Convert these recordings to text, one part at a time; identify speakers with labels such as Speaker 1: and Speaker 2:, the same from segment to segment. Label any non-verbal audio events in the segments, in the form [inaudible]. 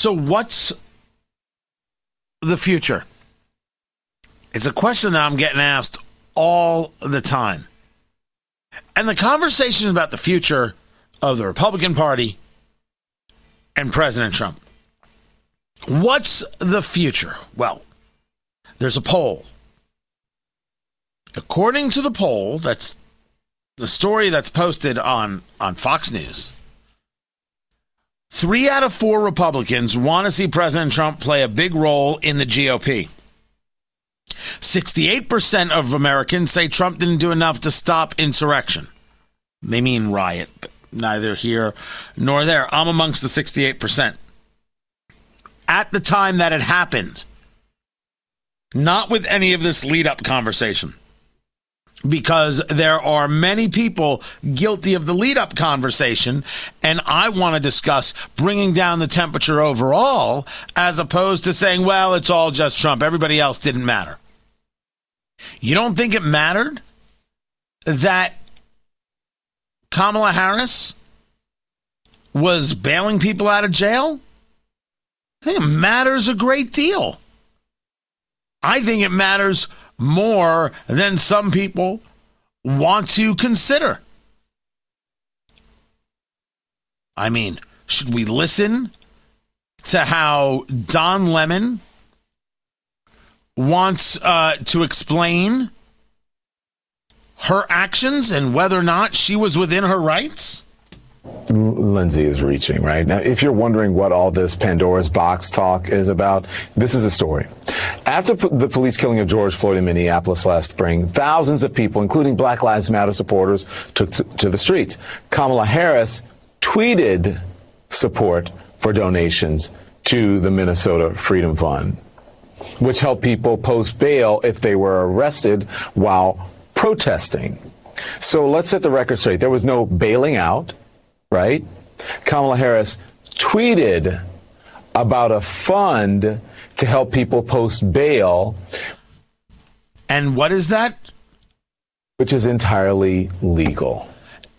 Speaker 1: So, what's the future? It's a question that I'm getting asked all the time. And the conversation is about the future of the Republican Party and President Trump. What's the future? Well, there's a poll. According to the poll, that's the story that's posted on, on Fox News. Three out of four Republicans want to see President Trump play a big role in the GOP. 68% of Americans say Trump didn't do enough to stop insurrection. They mean riot, but neither here nor there. I'm amongst the 68%. At the time that it happened, not with any of this lead up conversation, because there are many people guilty of the lead up conversation, and I want to discuss bringing down the temperature overall as opposed to saying, well, it's all just Trump. Everybody else didn't matter. You don't think it mattered that Kamala Harris was bailing people out of jail? I think it matters a great deal. I think it matters more than some people want to consider. I mean, should we listen to how Don Lemon wants uh, to explain her actions and whether or not she was within her rights?
Speaker 2: Lindsay is reaching, right? Now, if you're wondering what all this Pandora's box talk is about, this is a story. After the police killing of George Floyd in Minneapolis last spring, thousands of people, including Black Lives Matter supporters, took to the streets. Kamala Harris tweeted support for donations to the Minnesota Freedom Fund, which helped people post bail if they were arrested while protesting. So let's set the record straight. There was no bailing out right? Kamala Harris tweeted about a fund to help people post bail.
Speaker 1: And what is that?
Speaker 2: Which is entirely legal.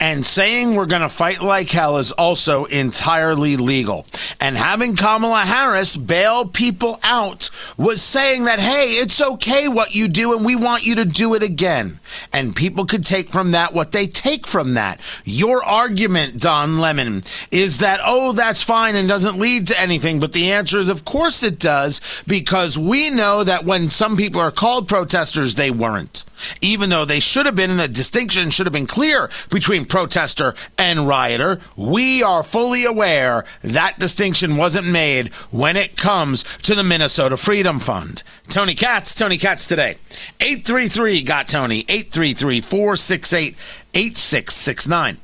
Speaker 1: And saying we're going to fight like hell is also entirely legal. And having Kamala Harris bail people out was saying that, hey, it's okay what you do and we want you to do it again. And people could take from that what they take from that. Your argument, Don Lemon, is that, oh, that's fine and doesn't lead to anything. But the answer is, of course it does, because we know that when some people are called protesters, they weren't. Even though they should have been, and the distinction should have been clear between protester and rioter. We are fully aware that distinction wasn't made when it comes to the Minnesota Freedom Fund. Tony Katz, Tony Katz today. 833 got Tony, 833 468 8669.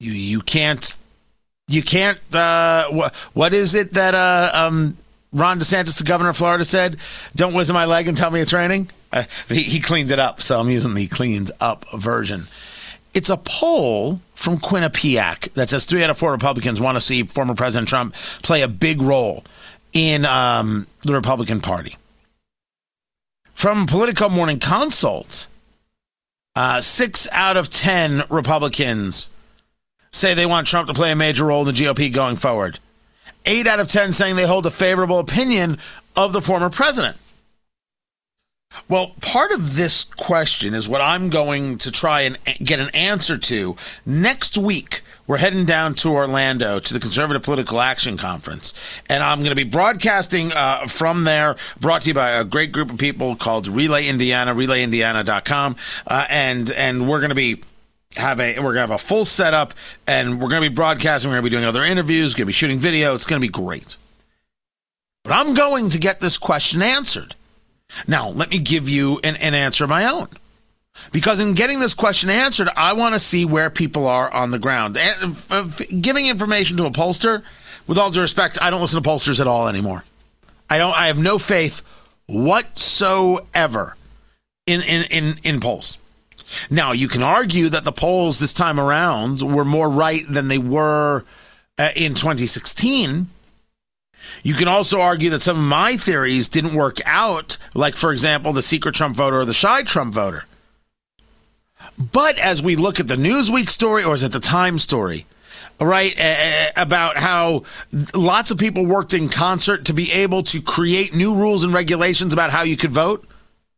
Speaker 1: You, you can't, you can't, uh, what, what is it that, uh, um, Ron DeSantis, the governor of Florida, said, "Don't whistle my leg and tell me it's raining." Uh, he, cleaned it up, so I'm using the cleans up version. It's a poll from Quinnipiac that says three out of four Republicans want to see former President Trump play a big role in um, the Republican Party. From Politico Morning Consult, uh, six out of ten Republicans say they want Trump to play a major role in the GOP going forward. Eight out of 10 saying they hold a favorable opinion of the former president. Well, part of this question is what I'm going to try and get an answer to next week. We're heading down to Orlando to the Conservative Political Action Conference, and I'm going to be broadcasting uh, from there, brought to you by a great group of people called Relay Indiana, RelayIndiana.com, uh, and and we're going to be have a we're gonna have a full setup and we're gonna be broadcasting. We're gonna be doing other interviews. Gonna be shooting video. It's gonna be great. But i'm going to get this question answered now let me give you an, an answer of my own. Because in getting this question answered i want to see where people are on the ground. And, giving information to a pollster with all due respect i don't listen to pollsters at all anymore. I don't i have no faith whatsoever in in in, in polls. Now, you can argue that the polls this time around were more right than they were uh, in 2016. You can also argue that some of my theories didn't work out, like, for example, the secret Trump voter or the shy Trump voter. But as we look at the Newsweek story, or is it the Time story? right? About how lots of people worked in concert to be able to create new rules and regulations about how you could vote.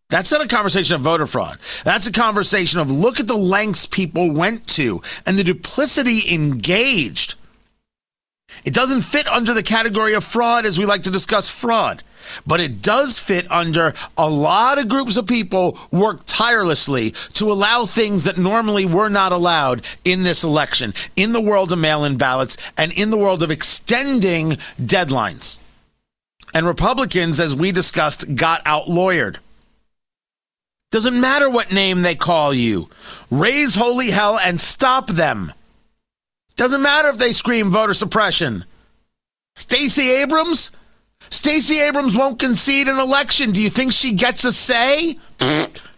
Speaker 1: That's not a conversation of voter fraud. That's a conversation of look at the lengths people went to and the duplicity engaged. It doesn't fit under the category of fraud as we like to discuss fraud, but it does fit under a lot of groups of people work tirelessly to allow things that normally were not allowed in this election, in the world of mail in ballots, and in the world of extending deadlines. And Republicans, as we discussed, got out lawyered. Doesn't matter what name they call you. Raise holy hell and stop them. Doesn't matter if they scream voter suppression. Stacey Abrams? Stacey Abrams won't concede an election. Do you think she gets a say?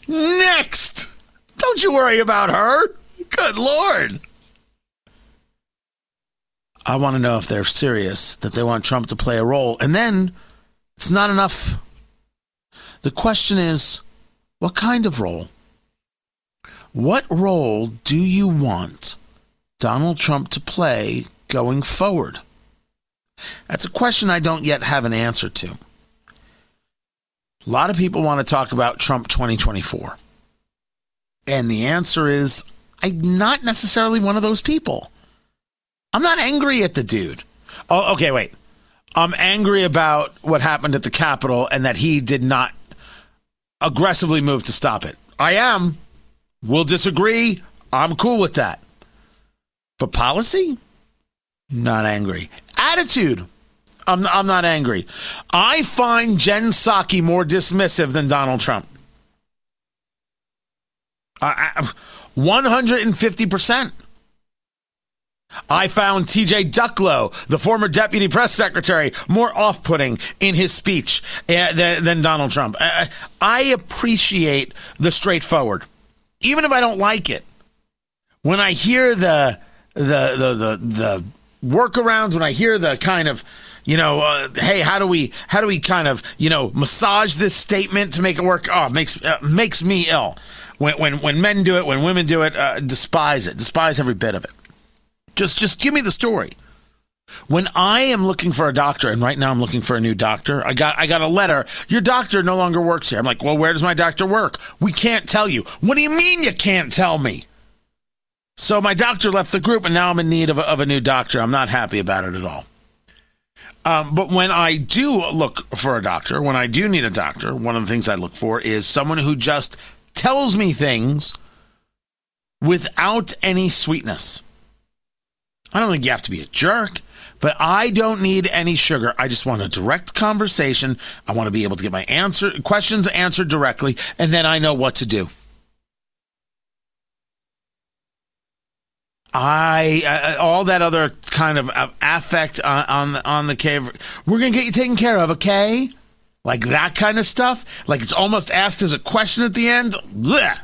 Speaker 1: Next. Don't you worry about her. Good Lord. I want to know if they're serious, that they want Trump to play a role. And then it's not enough. The question is what kind of role? What role do you want Donald Trump to play going forward? That's a question I don't yet have an answer to. A lot of people want to talk about Trump 2024. And the answer is I'm not necessarily one of those people. I'm not angry at the dude. Oh, okay, wait. I'm angry about what happened at the Capitol and that he did not aggressively move to stop it. I am. We'll disagree. I'm cool with that. But policy? Not angry. Attitude? I'm, I'm not angry. I find Jen Psaki more dismissive than Donald Trump. I, I, 150%. I found TJ Ducklo, the former deputy press secretary, more off putting in his speech uh, than, than, Donald Trump. I appreciate the straightforward, even if I don't like it. When I hear the the the the, the workarounds, when I hear the kind of you know, uh, hey, how do we how do we kind of you know massage this statement to make it work? Oh, makes uh, makes me ill. When when when men do it, when women do it, uh, despise it, despise every bit of it. Just just give me the story. When I am looking for a doctor, and right now I'm looking for a new doctor, I got I got a letter. Your doctor no longer works here. I'm like, well, where does my doctor work? We can't tell you. What do you mean you can't tell me? So my doctor left the group, and now I'm in need of a, of a new doctor. I'm not happy about it at all. Um, but when I do look for a doctor, when I do need a doctor, one of the things I look for is someone who just tells me things without any sweetness. I don't think you have to be a jerk, but I don't need any sugar. I just want a direct conversation. I want to be able to get my answer questions answered directly, and then I know what to do. I uh, all that other kind of uh, affect on on, on the cave. We're gonna get you taken care of, okay? Like that kind of stuff. Like it's almost asked as a question at the end. Blech.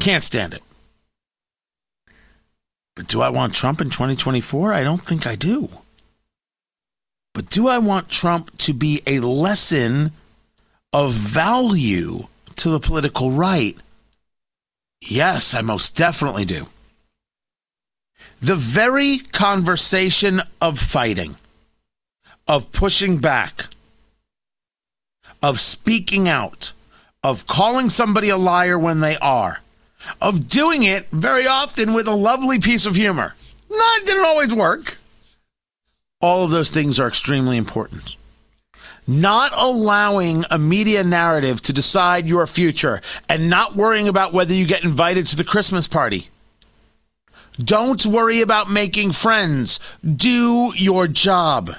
Speaker 1: Can't stand it. But do I want Trump in 2024? I don't think I do. But do I want Trump to be a lesson of value to the political right? Yes, I most definitely do. The very conversation of fighting, of pushing back, of speaking out, of calling somebody a liar when they are, of doing it very often with a lovely piece of humor. Not didn't always work. All of those things are extremely important. Not allowing a media narrative to decide your future and not worrying about whether you get invited to the Christmas party. Don't worry about making friends. Do your job.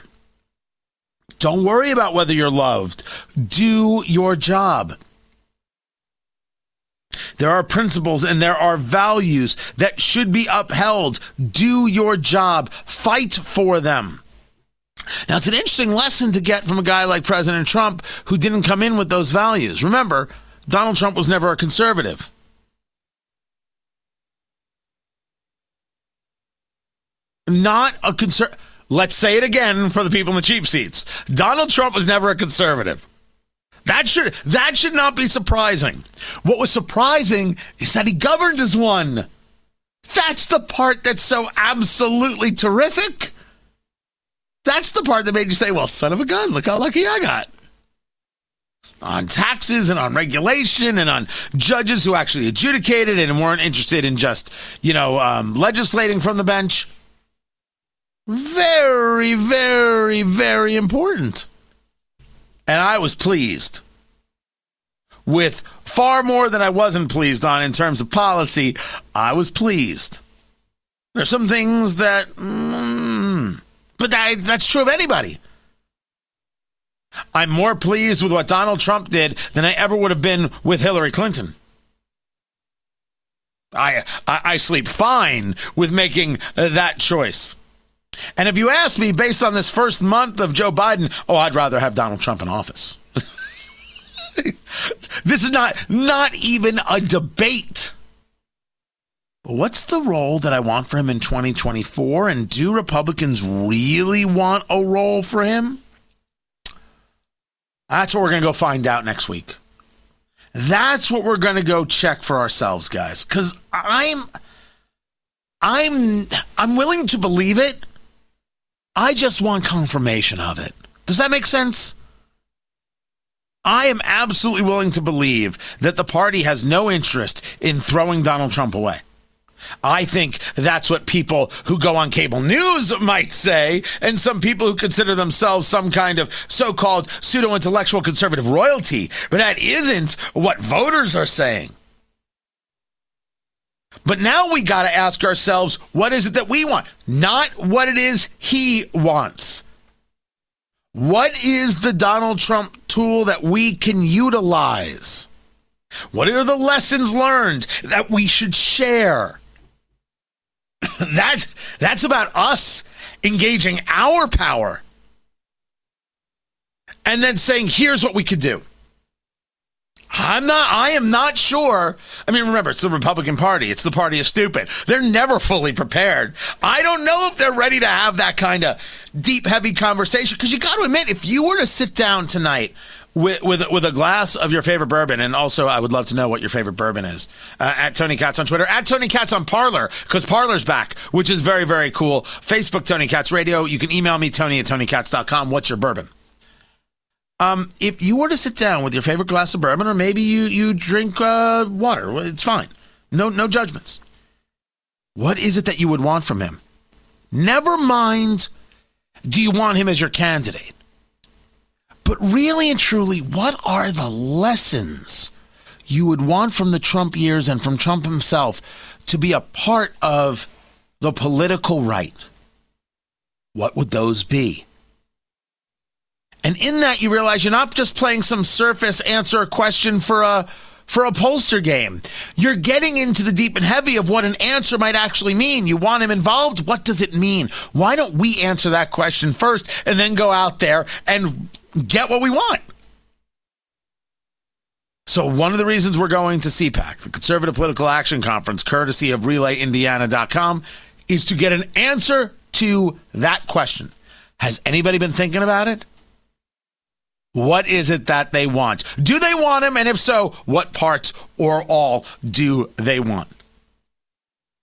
Speaker 1: Don't worry about whether you're loved. Do your job. There are principles and there are values that should be upheld. Do your job, fight for them. Now, it's an interesting lesson to get from a guy like President Trump who didn't come in with those values. Remember, Donald Trump was never a conservative. Not a conservative. Let's say it again for the people in the cheap seats. Donald Trump was never a conservative. That should that should not be surprising. What was surprising is that he governed as one. That's the part that's so absolutely terrific. That's the part that made you say, well, son of a gun, look how lucky I got. On taxes and on regulation and on judges who actually adjudicated and weren't interested in just, you know, um, legislating from the bench. Very, very, very important. And I was pleased with far more than I wasn't pleased on in terms of policy. I was pleased. There's some things that, mm, but that, that's true of anybody. I'm more pleased with what Donald Trump did than I ever would have been with Hillary Clinton. I, I, I sleep fine with making that choice. And if you ask me, based on this first month of Joe Biden, oh, I'd rather have Donald Trump in office. [laughs] this is not not even a debate. What's the role that I want for him in 2024? And do Republicans really want a role for him? That's what we're going to go find out next week. That's what we're going to go check for ourselves, guys. Cuz I'm I'm I'm willing to believe it. I just want confirmation of it. Does that make sense? I am absolutely willing to believe that the party has no interest in throwing Donald Trump away. I think that's what people who go on cable news might say, and some people who consider themselves some kind of so called pseudo intellectual conservative royalty. But that isn't what voters are saying. But now we got to ask ourselves what is it that we want? Not what it is he wants. What is the Donald Trump tool that we can utilize? What are the lessons learned that we should share? [coughs] that's that's about us engaging our power and then saying here's what we could do. I'm not, I am not sure. I mean, remember, it's the Republican Party. It's the party of stupid. They're never fully prepared. I don't know if they're ready to have that kind of deep, heavy conversation. Because you got to admit, if you were to sit down tonight with, with, with a glass of your favorite bourbon, and also I would love to know what your favorite bourbon is, uh, at Tony Katz on Twitter, at Tony Katz on Parler, because Parler's back, which is very, very cool. Facebook, Tony Katz Radio. You can email me, Tony at TonyKatz.com. What's your bourbon? Um, if you were to sit down with your favorite glass of bourbon, or maybe you you drink uh, water, it's fine. No no judgments. What is it that you would want from him? Never mind. Do you want him as your candidate? But really and truly, what are the lessons you would want from the Trump years and from Trump himself to be a part of the political right? What would those be? And in that, you realize you're not just playing some surface answer a question for a for a pollster game. You're getting into the deep and heavy of what an answer might actually mean. You want him involved? What does it mean? Why don't we answer that question first and then go out there and get what we want? So, one of the reasons we're going to CPAC, the Conservative Political Action Conference, courtesy of RelayIndiana.com, is to get an answer to that question. Has anybody been thinking about it? What is it that they want? Do they want him? And if so, what parts or all do they want?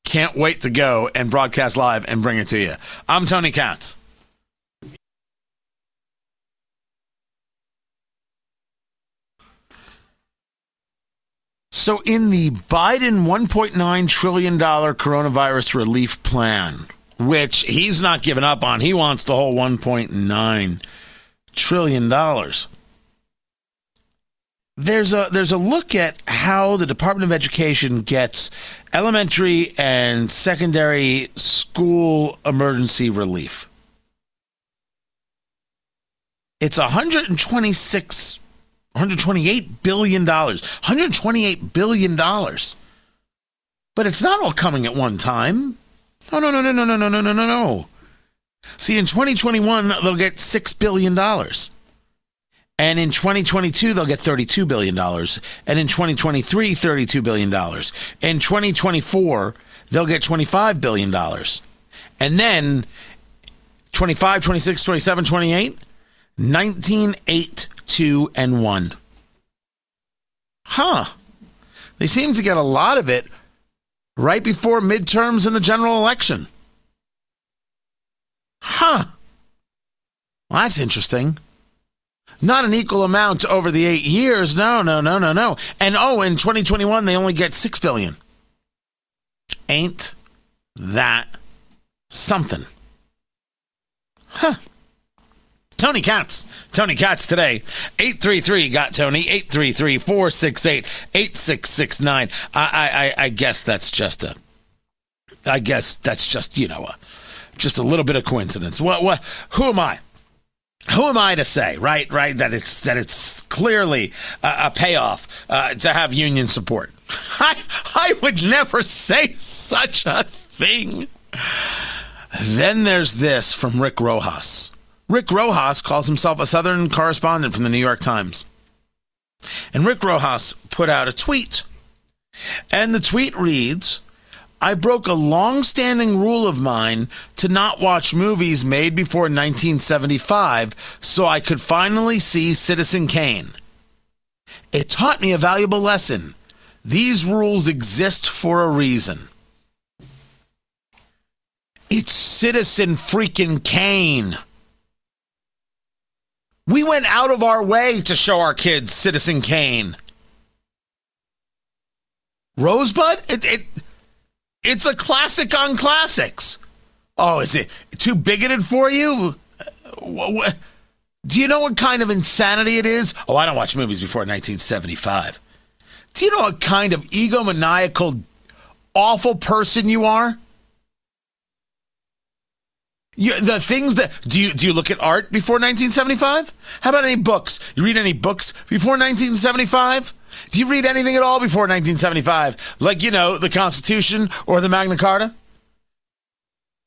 Speaker 1: Can't wait to go and broadcast live and bring it to you. I'm Tony Katz. So, in the Biden $1.9 trillion coronavirus relief plan, which he's not giving up on, he wants the whole 1.9 trillion dollars. There's a there's a look at how the Department of Education gets elementary and secondary school emergency relief. It's 126 128 billion dollars. 128 billion dollars. But it's not all coming at one time. No, no, no, no, no, no, no, no, no, no. See, in 2021, they'll get $6 billion. And in 2022, they'll get $32 billion. And in 2023, $32 billion. In 2024, they'll get $25 billion. And then 25, 26, 27, 28, 19, 8, 2, and 1. Huh. They seem to get a lot of it right before midterms and the general election. Huh. Well, that's interesting. Not an equal amount over the eight years. No, no, no, no, no. And oh, in 2021, they only get six billion. Ain't that something? Huh. Tony Katz. Tony Katz today. 833 got Tony. 833 468 8669. I, I, I guess that's just a. I guess that's just, you know, a, just a little bit of coincidence. What, what, who am I? Who am I to say, right? Right, that it's that it's clearly a, a payoff uh, to have union support. [laughs] I I would never say such a thing. Then there's this from Rick Rojas. Rick Rojas calls himself a Southern correspondent from the New York Times. And Rick Rojas put out a tweet. And the tweet reads I broke a long standing rule of mine to not watch movies made before 1975 so I could finally see Citizen Kane. It taught me a valuable lesson. These rules exist for a reason. It's Citizen freaking Kane. We went out of our way to show our kids Citizen Kane. Rosebud? It, it, it's a classic on classics. Oh, is it too bigoted for you? What, what, do you know what kind of insanity it is? Oh, I don't watch movies before 1975. Do you know what kind of egomaniacal, awful person you are? You, the things that do you do you look at art before 1975? How about any books? You read any books before 1975? Do you read anything at all before 1975? Like you know the Constitution or the Magna Carta?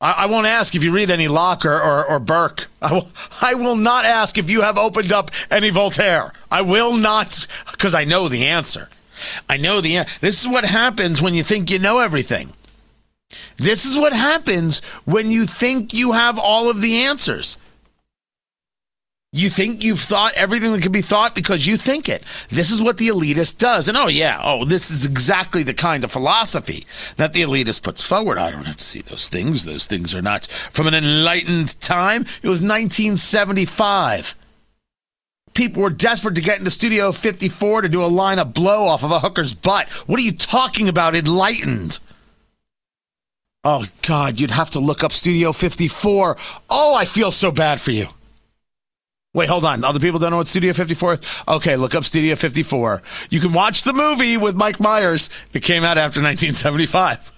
Speaker 1: I, I won't ask if you read any Locke or, or, or Burke. I will, I will not ask if you have opened up any Voltaire. I will not, because I know the answer. I know the answer. This is what happens when you think you know everything. This is what happens when you think you have all of the answers. You think you've thought everything that can be thought because you think it. This is what the elitist does. And oh, yeah, oh, this is exactly the kind of philosophy that the elitist puts forward. I don't have to see those things. Those things are not from an enlightened time. It was 1975. People were desperate to get into Studio 54 to do a line of blow off of a hooker's butt. What are you talking about, enlightened? Oh, God, you'd have to look up Studio 54. Oh, I feel so bad for you. Wait, hold on. Other people don't know what Studio 54 is? Okay, look up Studio 54. You can watch the movie with Mike Myers. It came out after 1975.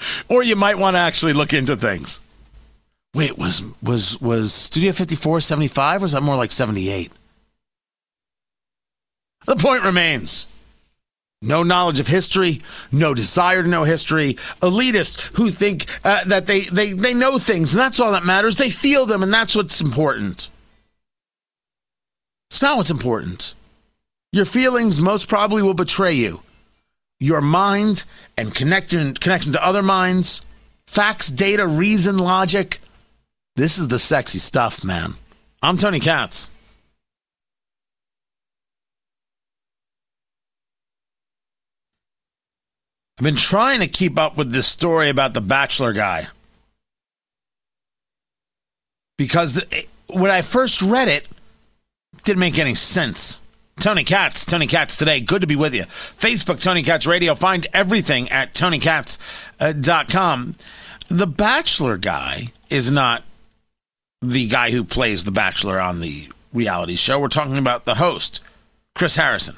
Speaker 1: [laughs] or you might want to actually look into things. Wait, was was was Studio 54 75 or was that more like 78? The point remains. No knowledge of history, no desire to know history. Elitists who think uh, that they, they, they know things, and that's all that matters. They feel them, and that's what's important. It's not what's important. Your feelings most probably will betray you. Your mind and connection, connection to other minds, facts, data, reason, logic. This is the sexy stuff, man. I'm Tony Katz. I've been trying to keep up with this story about the Bachelor guy. Because when I first read it, it didn't make any sense. Tony Katz, Tony Katz today. Good to be with you. Facebook, Tony Katz Radio. Find everything at TonyKatz.com. The Bachelor guy is not the guy who plays The Bachelor on the reality show. We're talking about the host, Chris Harrison.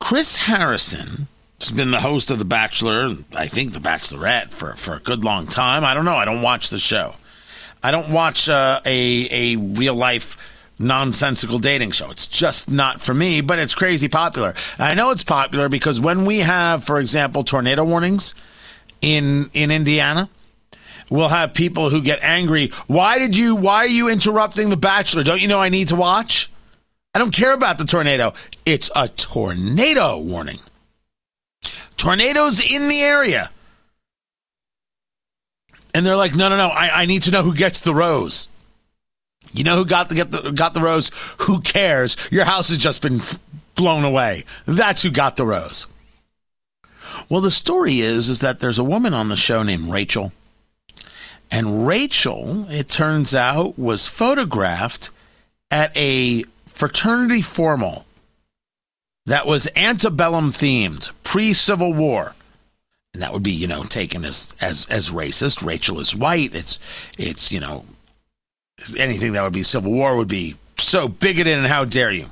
Speaker 1: Chris Harrison has been the host of The Bachelor, I think The Bachelorette, for, for a good long time. I don't know. I don't watch the show. I don't watch uh, a, a real life nonsensical dating show. It's just not for me, but it's crazy popular. I know it's popular because when we have, for example, tornado warnings in in Indiana, we'll have people who get angry. Why did you why are you interrupting the bachelor? Don't you know I need to watch? I don't care about the tornado. It's a tornado warning. Tornadoes in the area. And they're like, no, no, no, I, I need to know who gets the rose. You know who got the, get the got the rose? Who cares? Your house has just been blown away. That's who got the rose. Well, the story is is that there's a woman on the show named Rachel. And Rachel, it turns out, was photographed at a fraternity formal that was antebellum themed, pre-Civil War. And that would be, you know, taken as as as racist. Rachel is white. It's it's, you know, anything that would be Civil War would be so bigoted and how dare you.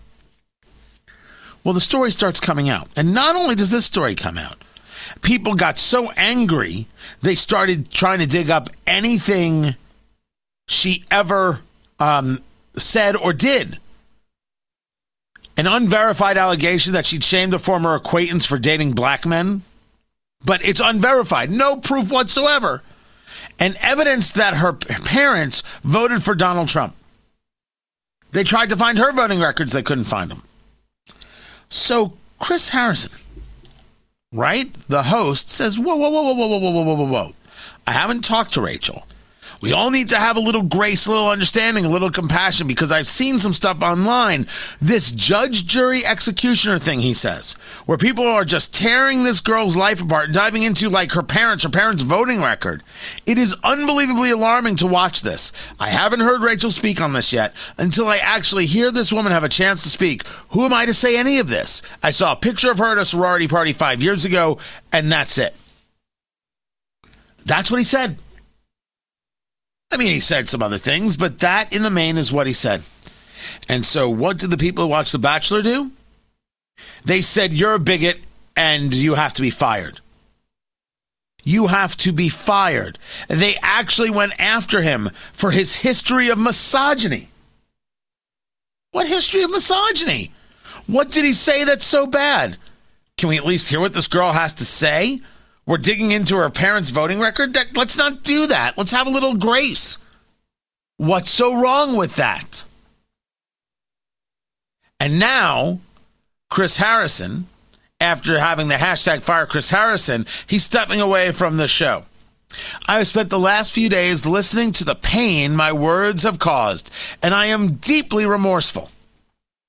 Speaker 1: Well, the story starts coming out. And not only does this story come out, people got so angry, they started trying to dig up anything she ever um, said or did. An unverified allegation that she'd shamed a former acquaintance for dating black men, but it's unverified, no proof whatsoever. And evidence that her parents voted for Donald Trump. They tried to find her voting records, they couldn't find them. So Chris Harrison, right, the host, says, Whoa, whoa, whoa, whoa, whoa, whoa, whoa, whoa, whoa, whoa. I haven't talked to Rachel. We all need to have a little grace, a little understanding, a little compassion because I've seen some stuff online. This judge, jury, executioner thing, he says, where people are just tearing this girl's life apart diving into like her parents, her parents' voting record. It is unbelievably alarming to watch this. I haven't heard Rachel speak on this yet until I actually hear this woman have a chance to speak. Who am I to say any of this? I saw a picture of her at a sorority party five years ago, and that's it. That's what he said. I mean, he said some other things, but that in the main is what he said. And so, what did the people who watched The Bachelor do? They said, You're a bigot and you have to be fired. You have to be fired. They actually went after him for his history of misogyny. What history of misogyny? What did he say that's so bad? Can we at least hear what this girl has to say? We're digging into her parents' voting record. That, let's not do that. Let's have a little grace. What's so wrong with that? And now, Chris Harrison, after having the hashtag fire Chris Harrison, he's stepping away from the show. I have spent the last few days listening to the pain my words have caused, and I am deeply remorseful.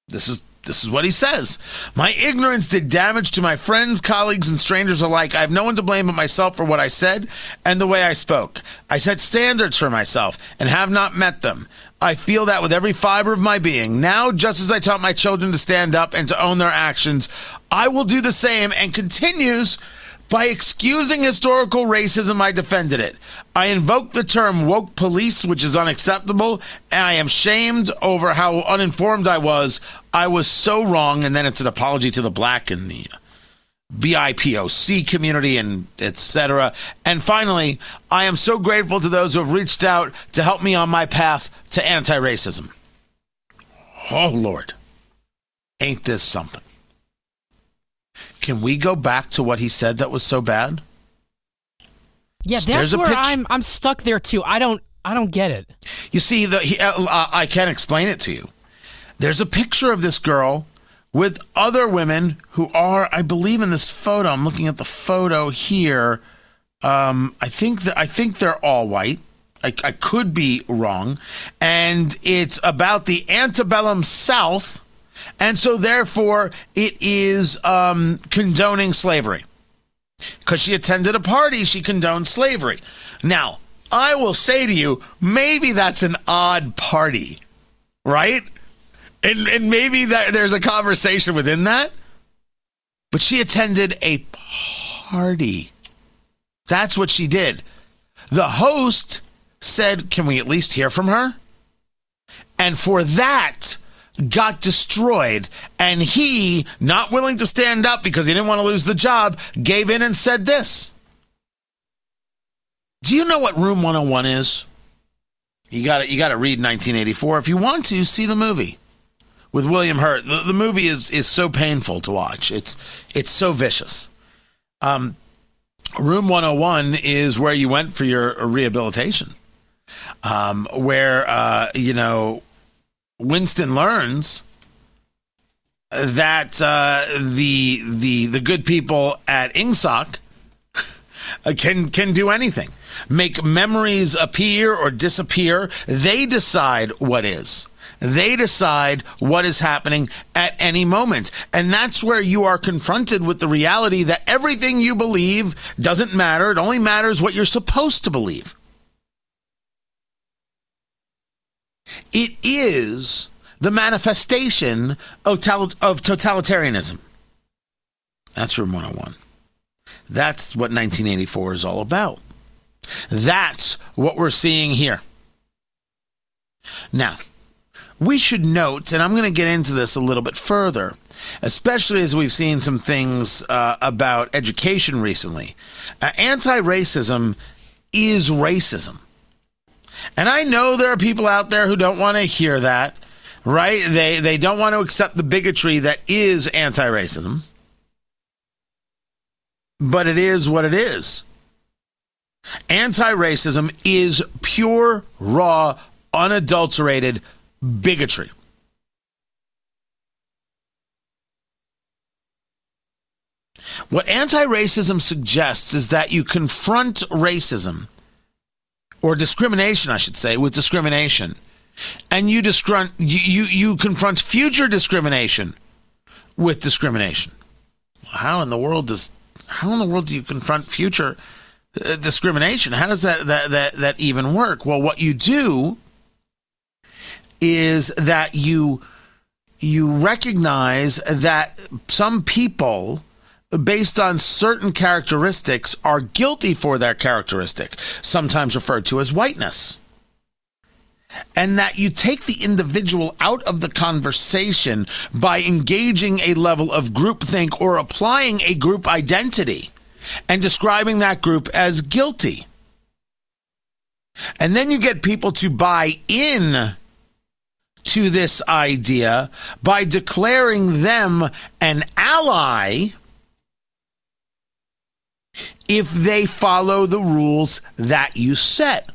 Speaker 1: This is this is what he says. My ignorance did damage to my friends, colleagues, and strangers alike. I have no one to blame but myself for what I said and the way I spoke. I set standards for myself and have not met them. I feel that with every fiber of my being. Now, just as I taught my children to stand up and to own their actions, I will do the same and continues by excusing historical racism, I defended it. I invoked the term woke police, which is unacceptable, and I am shamed over how uninformed I was. I was so wrong, and then it's an apology to the black and the BIPOC community and etc. And finally, I am so grateful to those who have reached out to help me on my path to anti-racism. Oh Lord, ain't this something? Can we go back to what he said that was so bad?
Speaker 3: Yeah, that's where I'm. I'm stuck there too. I don't. I don't get it.
Speaker 1: You see, the he, uh, uh, I can't explain it to you. There's a picture of this girl with other women who are, I believe, in this photo. I'm looking at the photo here. Um, I think that I think they're all white. I, I could be wrong, and it's about the antebellum South and so, therefore, it is um, condoning slavery. Because she attended a party, she condoned slavery. Now, I will say to you, maybe that's an odd party, right? And, and maybe that there's a conversation within that. But she attended a party. That's what she did. The host said, Can we at least hear from her? And for that, got destroyed. And he, not willing to stand up because he didn't want to lose the job, gave in and said this. Do you know what Room 101 is? You got to you got to read 1984 if you want to see the movie with William Hurt. The, the, movie is is so painful to watch. It's it's so vicious. Um, Room 101 is where you went for your rehabilitation. Um, where uh, you know Winston learns that uh, the the the good people at Ingsoc can can do anything. make memories appear or disappear. They decide what is. They decide what is happening at any moment. And that's where you are confronted with the reality that everything you believe doesn't matter. It only matters what you're supposed to believe. It is the manifestation of, totalitarianism. That's Room 101. That's what 1984 is all about. That's what we're seeing here. Now, we should note, and I'm going to get into this a little bit further, especially as we've seen some things uh, about education recently. Uh, Anti racism is racism. And I know there are people out there who don't want to hear that, right? They, they don't want to accept the bigotry that is anti racism. But it is what it is. Anti racism is pure, raw, unadulterated bigotry. What anti racism suggests is that you confront racism, or discrimination, I should say, with discrimination, and you, disgrunt, you, you, you confront future discrimination with discrimination. How in the world does how in the world do you confront future uh, discrimination? How does that, that that that even work? Well, what you do is that you you recognize that some people based on certain characteristics are guilty for that characteristic sometimes referred to as whiteness and that you take the individual out of the conversation by engaging a level of groupthink or applying a group identity and describing that group as guilty. And then you get people to buy in to this idea by declaring them an ally if they follow the rules that you set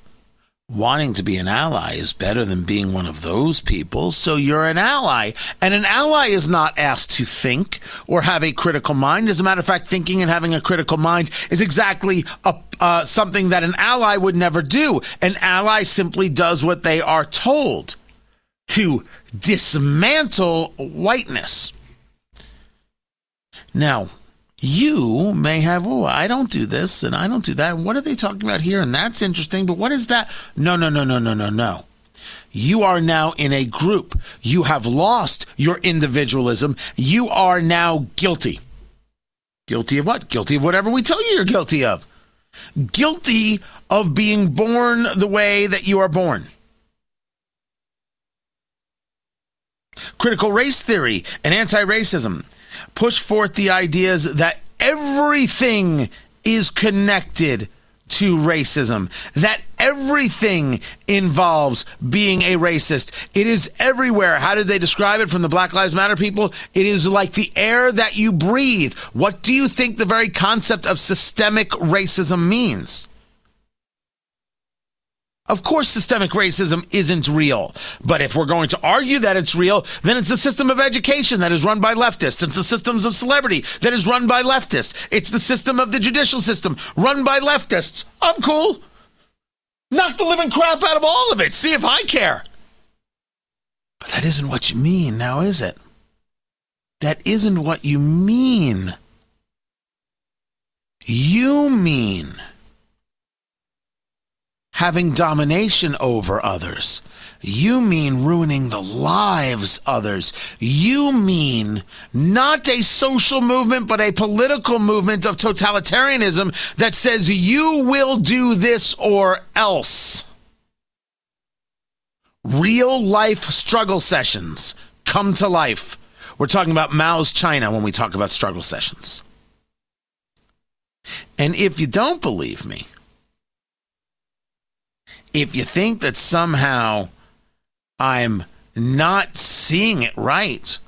Speaker 1: wanting to be an ally is better than being one of those people. So you're an ally. And an ally is not asked to think or have a critical mind. As a matter of fact, thinking and having a critical mind is exactly a, uh, something that an ally would never do. An ally simply does what they are told to dismantle whiteness. Now, you may have, oh, I don't do this and I don't do that. What are they talking about here? And that's interesting, but what is that? No, no, no, no, no, no, no. You are now in a group. You have lost your individualism. You are now guilty. Guilty of what? Guilty of whatever we tell you you're guilty of. Guilty of being born the way that you are born. Critical race theory and anti racism push forth the ideas that everything is connected to racism, that everything involves being a racist. It is everywhere. How did they describe it from the Black Lives Matter people? It is like the air that you breathe. What do you think the very concept of systemic racism means? Of course, systemic racism isn't real. But if we're going to argue that it's real, then it's the system of education that is run by leftists. It's the systems of celebrity that is run by leftists. It's the system of the judicial system run by leftists. I'm cool. Knock the living crap out of all of it. See if I care. But that isn't what you mean now, is it? That isn't what you mean. You mean having domination over others. You mean ruining the lives others. You mean not a social movement, but a political movement of totalitarianism that says you will do this or else. Real life struggle sessions come to life. We're talking about Mao's China when we talk about struggle sessions. And if you don't believe me, if you think that somehow I'm not seeing it right,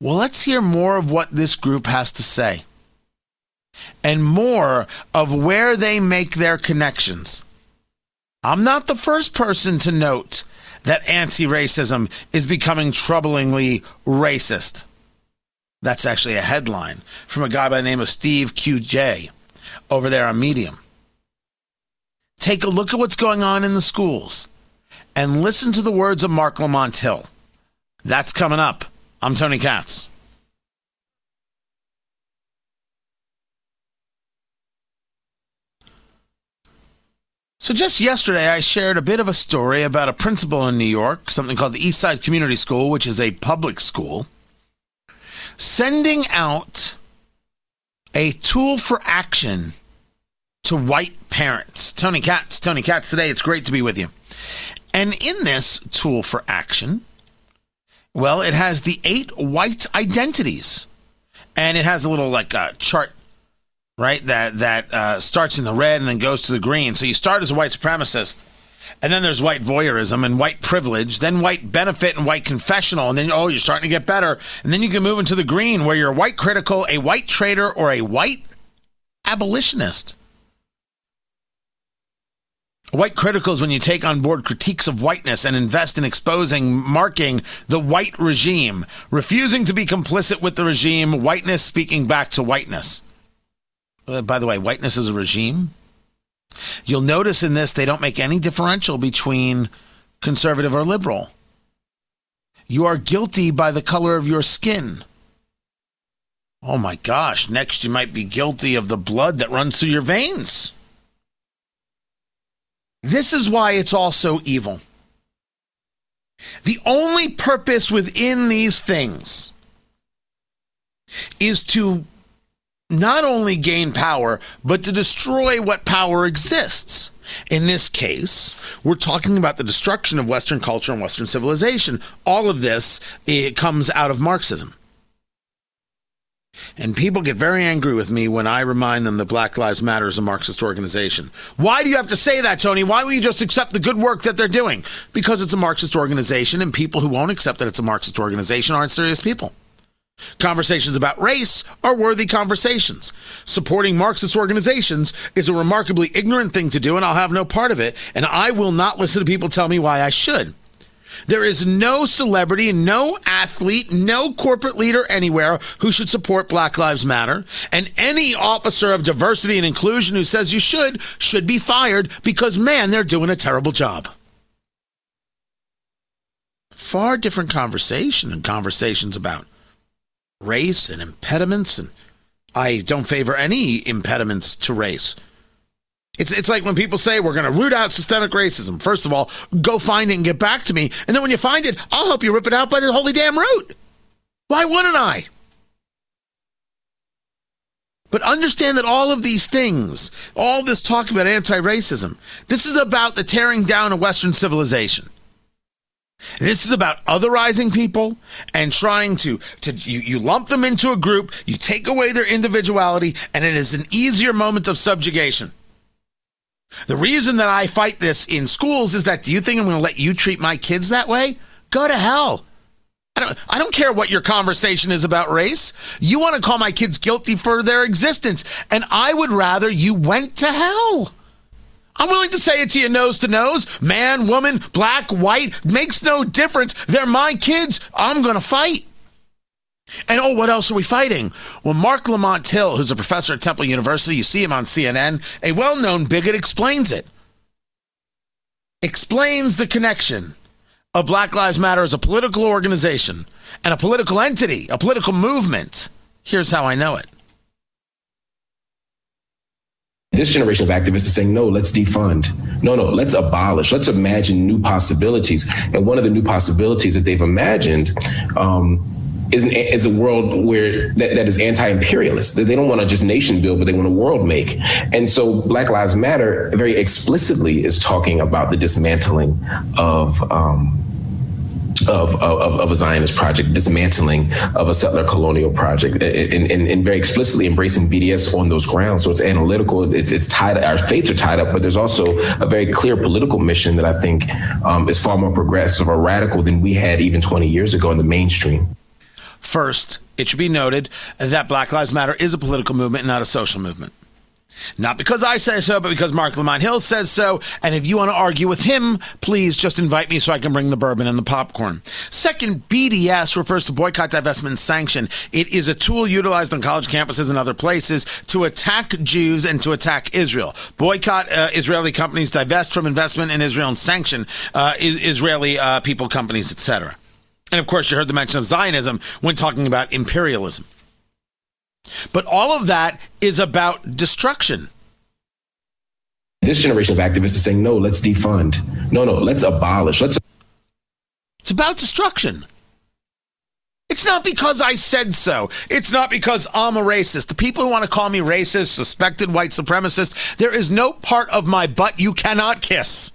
Speaker 1: well, let's hear more of what this group has to say and more of where they make their connections. I'm not the first person to note that anti racism is becoming troublingly racist. That's actually a headline from a guy by the name of Steve QJ over there on Medium. Take a look at what's going on in the schools and listen to the words of Marc Lamont Hill. That's coming up. I'm Tony Katz. So, just yesterday, I shared a bit of a story about a principal in New York, something called the Eastside Community School, which is a public school, sending out a tool for action to white parents. Tony Katz, Tony Katz today. It's great to be with you. And in this tool for action, well, it has the eight white identities. And it has a little like a chart right? That that uh, starts in the red and then goes to the green. So you start as a white supremacist, and then there's white voyeurism and white privilege, then white benefit and white confessional, and then oh, you're starting to get better, and then you can move into the green where you're white critical, a white traitor, or a white abolitionist. White critical is when you take on board critiques of whiteness and invest in exposing, marking the white regime, refusing to be complicit with the regime, whiteness speaking back to whiteness. Uh, by the way, whiteness is a regime. You'll notice in this, they don't make any differential between conservative or liberal. You are guilty by the color of your skin. Oh my gosh, next you might be guilty of the blood that runs through your veins. This is why it's all so evil. The only purpose within these things is to not only gain power, but to destroy what power exists. In this case, we're talking about the destruction of Western culture and Western civilization. All of this it comes out of Marxism. And people get very angry with me when I remind them that Black Lives Matter is a Marxist organization. Why do you have to say that, Tony? Why don't you just accept the good work that they're doing? Because it's a Marxist organization, and people who won't accept that it's a Marxist organization aren't serious people. Conversations about race are worthy conversations. Supporting Marxist organizations is a remarkably ignorant thing to do, and I'll have no part of it, and I will not listen to people tell me why I should. There is no celebrity, no athlete, no corporate leader anywhere who should support Black Lives Matter. And any officer of diversity and inclusion who says you should, should be fired because, man, they're doing a terrible job. Far different conversation and conversations about race and impediments, and I don't favor any impediments to race. It's, it's like when people say we're going to root out systemic racism. First of all, go find it and get back to me. And then when you find it, I'll help you rip it out by the holy damn root. Why wouldn't I? But understand that all of these things, all this talk about anti racism, this is about the tearing down of Western civilization. This is about otherizing people and trying to, to you, you lump them into a group, you take away their individuality, and it is an easier moment of subjugation. The reason that I fight this in schools is that do you think I'm going to let you treat my kids that way? Go to hell. I don't, I don't care what your conversation is about race. You want to call my kids guilty for their existence, and I would rather you went to hell. I'm willing to say it to you nose to nose. Man, woman, black, white, makes no difference. They're my kids. I'm going to fight. And oh, what else are we fighting? Well, Marc Lamont Hill, who's a professor at Temple University, you see him on CNN, a well known bigot explains it. Explains the connection of Black Lives Matter as a political organization and a political entity, a political movement. Here's how I know it.
Speaker 4: This generation of activists is saying, no, let's defund. No, no, let's abolish. Let's imagine new possibilities. And one of the new possibilities that they've imagined um, is, an, is a world where that, that is anti-imperialist. They don't want to just nation build, but they want a world make. And so Black Lives Matter very explicitly is talking about the dismantling of um, of, of, of, a Zionist project, dismantling of a settler colonial project, and, and, and, very explicitly embracing BDS on those grounds. So it's analytical, it's, it's tied, our fates are tied up, but there's also a very clear political mission that I think um, is far more progressive or radical than we had even 20 years ago in the mainstream.
Speaker 1: First, it should be noted that Black Lives Matter is a political movement, not a social movement. Not because I say so, but because Marc Lamont Hill says so. And if you want to argue with him, please just invite me so I can bring the bourbon and the popcorn. Second, BDS refers to boycott, divestment, and sanction. It is a tool utilized on college campuses and other places to attack Jews and to attack Israel. Boycott uh, Israeli companies, divest from investment in Israel, and sanction uh, Israeli uh, people, companies, etc. And of course, you heard the mention of Zionism when talking about imperialism. But all of that is about destruction.
Speaker 4: This generation of activists is saying, no, let's defund. No, no, let's abolish. Let's.
Speaker 1: It's about destruction. It's not because I said so. It's not because I'm a racist. The people who want to call me racist, suspected white supremacist, there is no part of my butt you cannot kiss.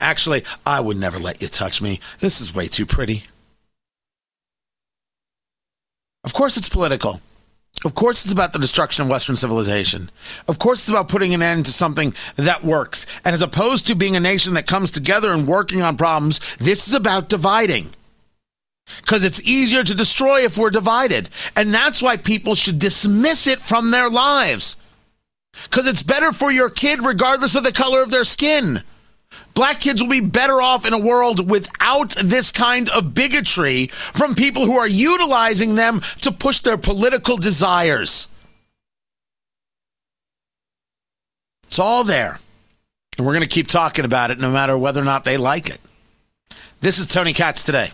Speaker 1: Actually, I would never let you touch me. This is way too pretty. Of course, it's political. Of course, it's about the destruction of Western civilization. Of course, it's about putting an end to something that works. And as opposed to being a nation that comes together and working on problems, this is about dividing. Because it's easier to destroy if we're divided. And that's why people should dismiss it from their lives. Because it's better for your kid, regardless of the color of their skin. Black kids will be better off in a world without this kind of bigotry from people who are utilizing them to push their political desires. It's all there. And we're going to keep talking about it no matter whether or not they like it. This is Tony Katz today.